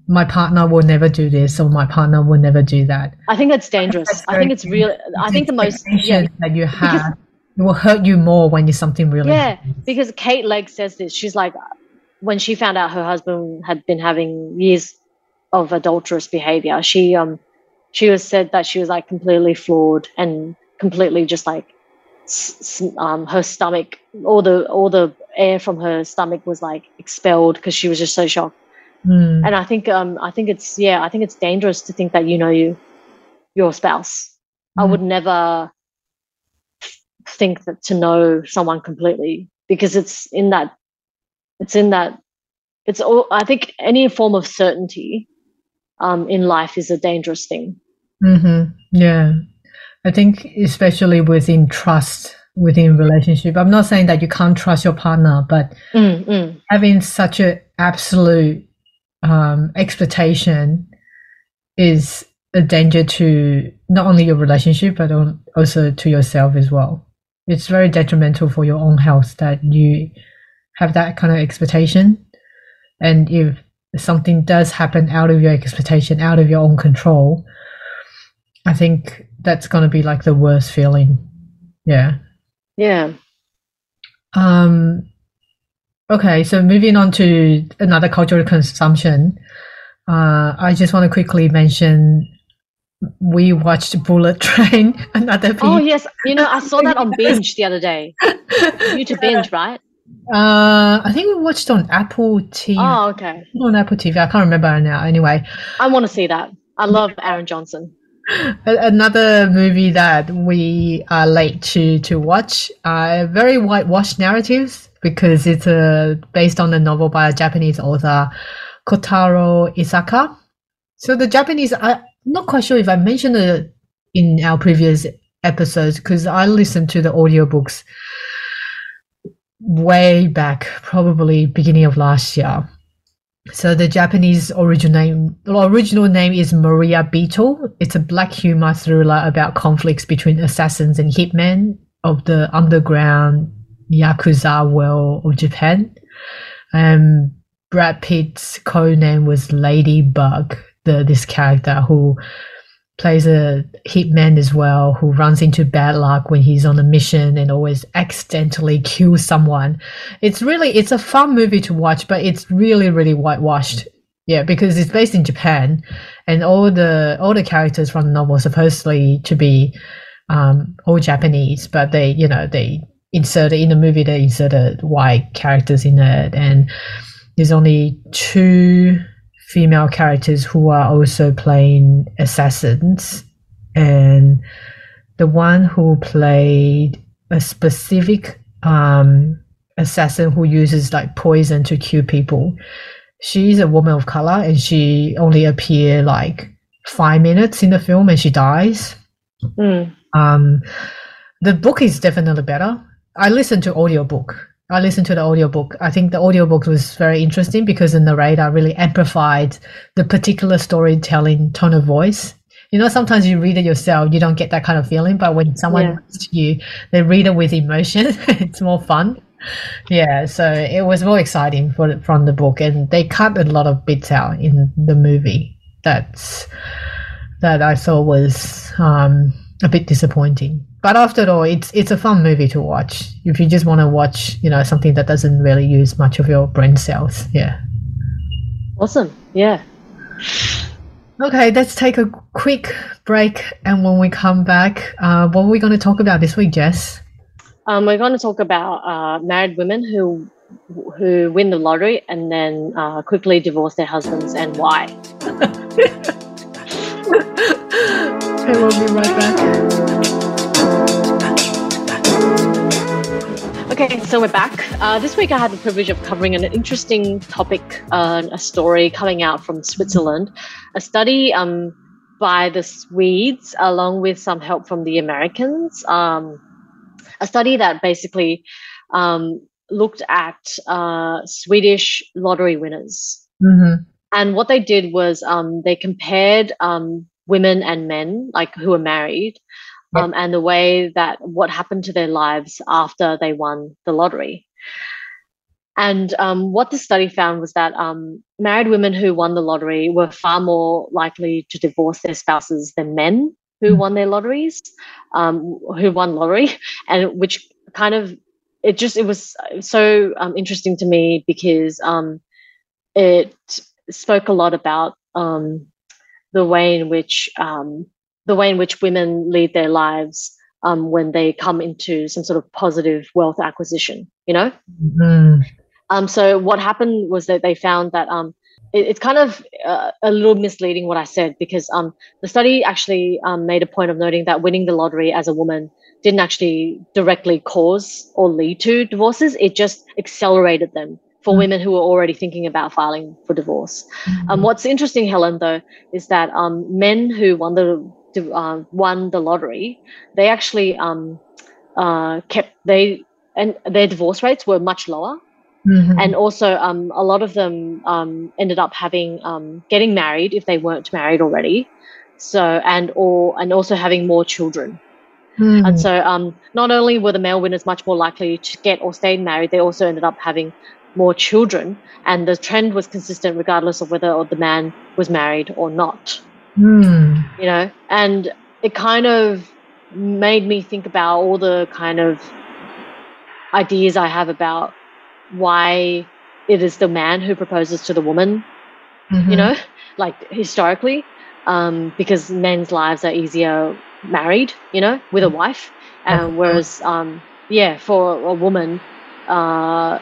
my partner will never do this or my partner will never do that. i think that's dangerous That's i think it's real i think the most yeah that you have it will hurt you more when you're something really. Yeah, because Kate Legg says this. She's like, when she found out her husband had been having years of adulterous behavior, she um, she was said that she was like completely flawed and completely just like, um, her stomach, all the all the air from her stomach was like expelled because she was just so shocked. Mm. And I think um, I think it's yeah, I think it's dangerous to think that you know you, your spouse. I Mm. would never think that to know someone completely because it's in that it's in that it's all i think any form of certainty um, in life is a dangerous thing mm-hmm. Yeah. I think especially within trust within relationship. I'm not saying that you can't trust your partner, but mm, mm, having such an absolute um, expectation is a danger to not only your relationship but also to yourself as well. It's very detrimental for your own health that you have that kind of expectation, and if something does happen out of your expectation, out of your own control, I think that's going to be like the worst feeling. Yeah. yeah Um, okay, so moving on to another cultural consumption, uh, I just want to quickly mention we watched Bullet Train, another piece. oh yes you know i saw that on binge the other day you to binge right Uh, I think we watched on Apple TV. oh okay On Apple TV, I can't remember now. Anyway, i want to see that i love aaron johnson another movie that we are late to to watch. Uh, very whitewashed narratives because it's uh, based on a novel by a Japanese author, Kotaro Isaka. So the Japanese, I'm not quite sure if I mentioned it in our previous episodes because I listened to the audiobooks way back, probably beginning of last year. So the Japanese original name, the original name is Maria Beetle. It's a black humor thriller about conflicts between assassins and hitmen of the underground yakuza world of Japan. Um, Brad Pitt's code name was Ladybug, the this character who plays a hitman as well who runs into bad luck when he's on a mission and always accidentally kills someone. It's really it's a fun movie to watch, but it's really really whitewashed. Yeah, because it's based in Japan, and all the all the characters from the novel supposedly to be um, all Japanese, but they you know they inserted in the movie they inserted white characters in it, and there's only two female characters who are also playing assassins. And the one who played a specific um, assassin who uses like poison to kill people she's a woman of color and she only appear like five minutes in the film and she dies. Mm. um, the book is definitely better. I listened to audiobook I listened to the audiobook. I think the audiobook was very interesting because the narrator really amplified the particular storytelling tone of voice. You know, sometimes you read it yourself, you don't get that kind of feeling, but when someone Yeah. reads to you, they read it with emotion. it's more fun. Yeah, so it was more exciting for from the book, and they cut a lot of bits out in the movie. That's that I thought was um, a bit disappointing. But after all, it's it's a fun movie to watch if you just want to watch, you know, something that doesn't really use much of your brain cells. Yeah. Awesome. Yeah. Okay, let's take a quick break, and when we come back, uh, what are we going to talk about this week, Jess? Um, we're going to talk about uh, married women who who win the lottery and then uh, quickly divorce their husbands and why. Okay, we'll be right back. Okay, so we're back. Uh, this week I had the privilege of covering an interesting topic, uh, a story coming out from Switzerland, a study um, by the Swedes along with some help from the Americans. Um, a study that basically um, looked at uh, Swedish lottery winners. Mm-hmm. And what they did was um, they compared um, women and men, like who were married. Um, and the way that what happened to their lives after they won the lottery. And um, what the study found was that um, married women who won the lottery were far more likely to divorce their spouses than men who Mm. won their lotteries, um, who won lottery, and which kind of it just it was so um, interesting to me because um, it spoke a lot about um, the way in which um, the way in which women lead their lives um, when they come into some sort of positive wealth acquisition. You know, Mm-hmm. um, so what happened was that they found that um, it, it's kind of uh, a little misleading what I said because um, the study actually um, made a point of noting that winning the lottery as a woman didn't actually directly cause or lead to divorces. It just accelerated them for Mm. women who were already thinking about filing for divorce. Um, what's interesting, Helen, though, is that um, men who won the uh, won the lottery, they actually um, uh, kept they and their divorce rates were much lower. Mhm. and also um, a lot of them um, ended up having um, getting married if they weren't married already. So and or and also having more children. Mhm. and so um, not only were the male winners much more likely to get or stay married they also ended up having more children. And the trend was consistent regardless of whether or the man was married or not Mm. you know and it kind of made me think about all the kind of ideas i have about why it is the man who proposes to the woman Mhm. you know like historically um, because men's lives are easier married you know with a wife um, whereas um, yeah for a woman uh,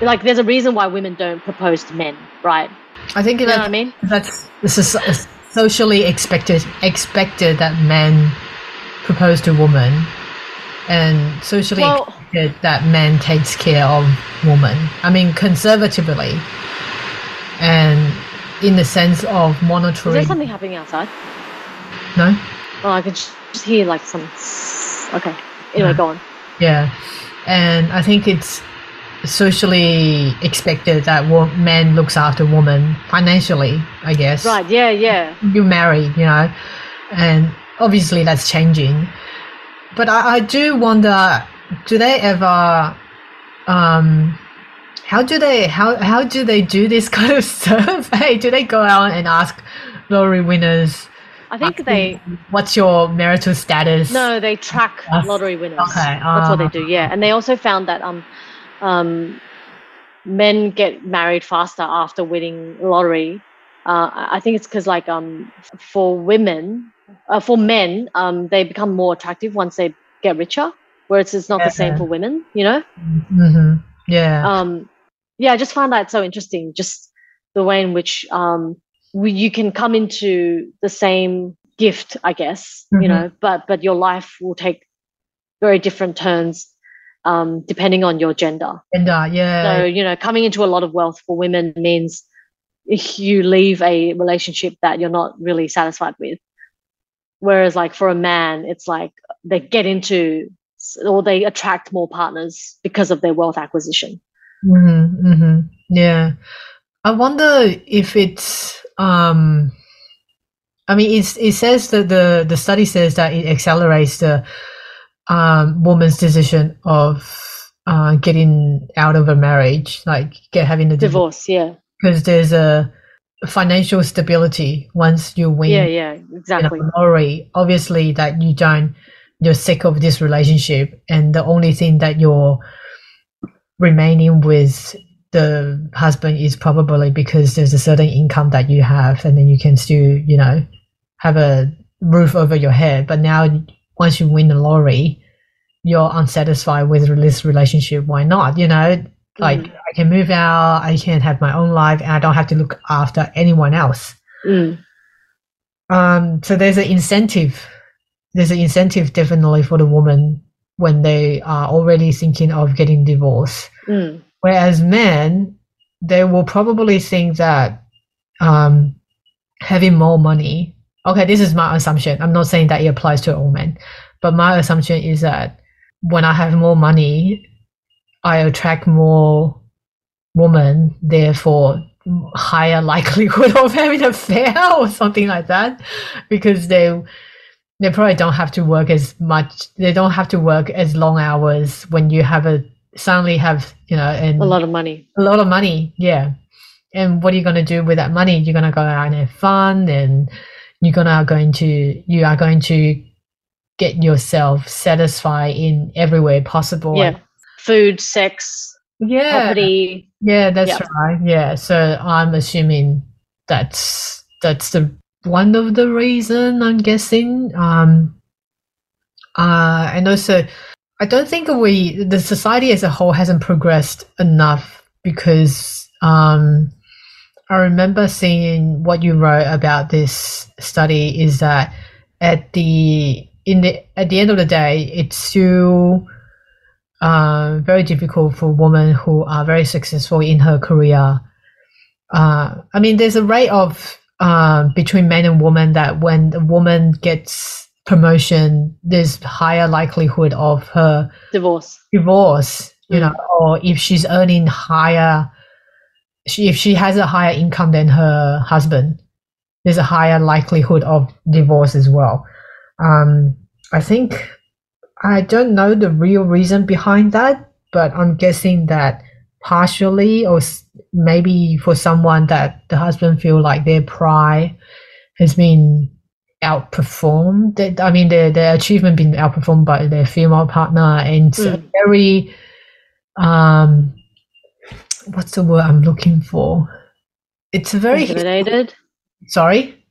like there's a reason why women don't propose to men right I think you know that what i mean? that's this is socially expected expected that men propose to women and socially Well- expected that man takes care of woman i mean conservatively and in the sense of is there something happening outside? No? Oh i could just just hear like some okay. Anyway go on. Yeah. And i think it's socially expected that man looks after woman financially i guess right yeah yeah you marry, you know, and obviously that's changing. But I, I do wonder, do they ever, um, how do they how how do they do this kind of survey? Do they go out and ask lottery winners I think they. What's your marital status? No, they track lottery winners. Okay, That's what they ah. do. Yeah, and they also found that um, um, men get married faster after winning lottery. Uh, I think it's because like um, for women, uh, for men, um, they become more attractive once they get richer. Whereas it's not the same for women. You know. hmm Yeah. um, yeah, I just find that so interesting. Just the way in which um, we, you can come into the same gift, I guess, Mhm. you know, but but your life will take very different turns um, depending on your gender. uh, yeah. So you know, coming into a lot of wealth for women means if you leave a relationship that you're not really satisfied with. Whereas, like for a man, it's like they get into or they attract more partners because of their wealth acquisition. Mm-hmm, hmm Yeah. I wonder if it's um I mean it's it says that the the study says that it accelerates the um woman's decision of uh getting out of a marriage, like get having a divorce Divorce, yeah. because there's a financial stability once you win Yeah, yeah, exactly. lottery. Obviously that you don't you're sick of this relationship and the only thing that you're remaining with the husband is probably because there's a certain income that you have and then you can still you know have a roof over your head but now once you win the lottery you're unsatisfied with this relationship why not you know like Mm. i can move out i can have my own life and i don't have to look after anyone else Mm, um, so there's an incentive. There's an incentive definitely for the woman when they are already thinking of getting divorced. mm, Whereas men, they will probably think that um, having more money. Okay, this is my assumption. I'm not saying that it applies to all men, but my assumption is that when I have more money, I attract more women. Therefore, higher likelihood of having an affair or something like that, because they they probably don't have to work as much. They don't have to work as long hours when you have a suddenly have you know and a lot of money. a lot of money yeah and what are you going to do with that money you're going to go out and have fun and you're gonna going to you are going to get yourself satisfied in every way possible Yeah. Food, sex, yeah property. yeah that's Yeah. right yeah so i'm assuming that's that's the one of the reason i'm guessing um uh and also i don't think we the society as a whole hasn't progressed enough because um i remember seeing what you wrote about this study is that at the in the at the end of the day it's still uh, very difficult for women who are very successful in her career. Uh, I mean, there's a rate of uh, between men and women that when a woman gets promotion, there's higher likelihood of her Divorce. divorce. You Mm. know, or if she's earning higher, she, if she has a higher income than her husband, there's a higher likelihood of divorce as well. Um, I think I don't know the real reason behind that, but I'm guessing that partially, or maybe for someone that the husband feel like their pride has been outperformed. I mean, their their achievement been outperformed by their female partner, and Mm. very um, what's the word I'm looking for? It's very Intimidated. sorry.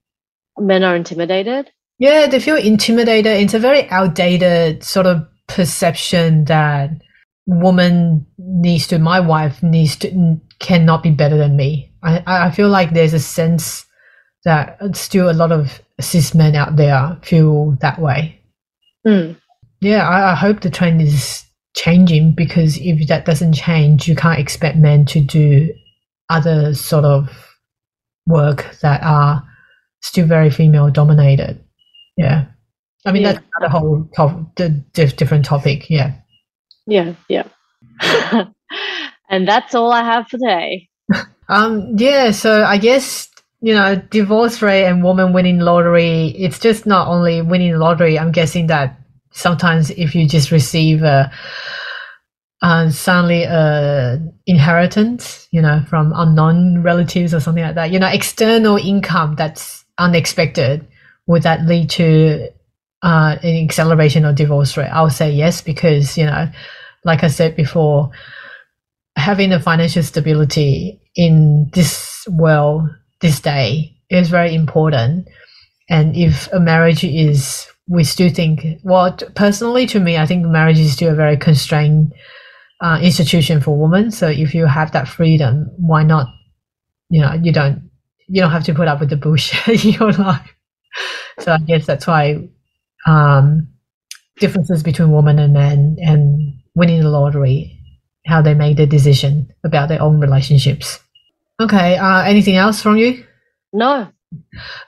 Men are intimidated. Yeah, they feel intimidated. It's a very outdated sort of perception that woman needs to, my wife needs to, cannot be better than me. I, I feel like there's a sense that still a lot of cis men out there feel that way. Mm. Yeah, I, I hope the trend is changing because if that doesn't change, you can't expect men to do other sort of work that are still very female dominated. Yeah. I mean, Yeah. that's a whole top, di- different topic. Yeah. Yeah, yeah. and that's all I have for today. Um, yeah, so I guess, you know, divorce rate and woman winning lottery, it's just not only winning lottery. I'm guessing that sometimes if you just receive a, uh, suddenly a inheritance, you know, from unknown relatives or something like that, you know, external income that's unexpected would that lead to uh, an acceleration of divorce rate? I would say yes, because, you know, like I said before, having the financial stability in this world, this day, is very important. And if a marriage is, we still think, well, personally to me, I think marriage is still a very constrained uh, institution for women. So if you have that freedom, why not? You know, you don't you don't have to put up with the bullshit in your life. So I guess that's why um, differences between women and men and winning the lottery, how they make the decision about their own relationships. Okay. Uh, anything else from you? No.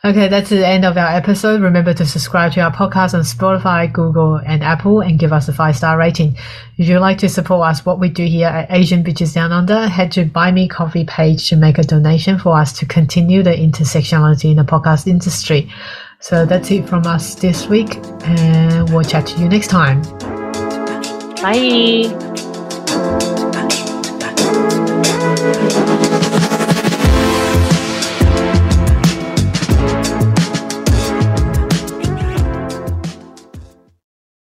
Okay, that's the end of our episode. Remember to subscribe to our podcast on Spotify, Google, and Apple, and give us a five star rating. If you'd like to support us, what we do here at Asian Bitches Down Under, head to Buy Me Coffee page to make a donation for us to continue the intersectionality in the podcast industry. So that's it from us this week, and we'll chat to you next time. Bye.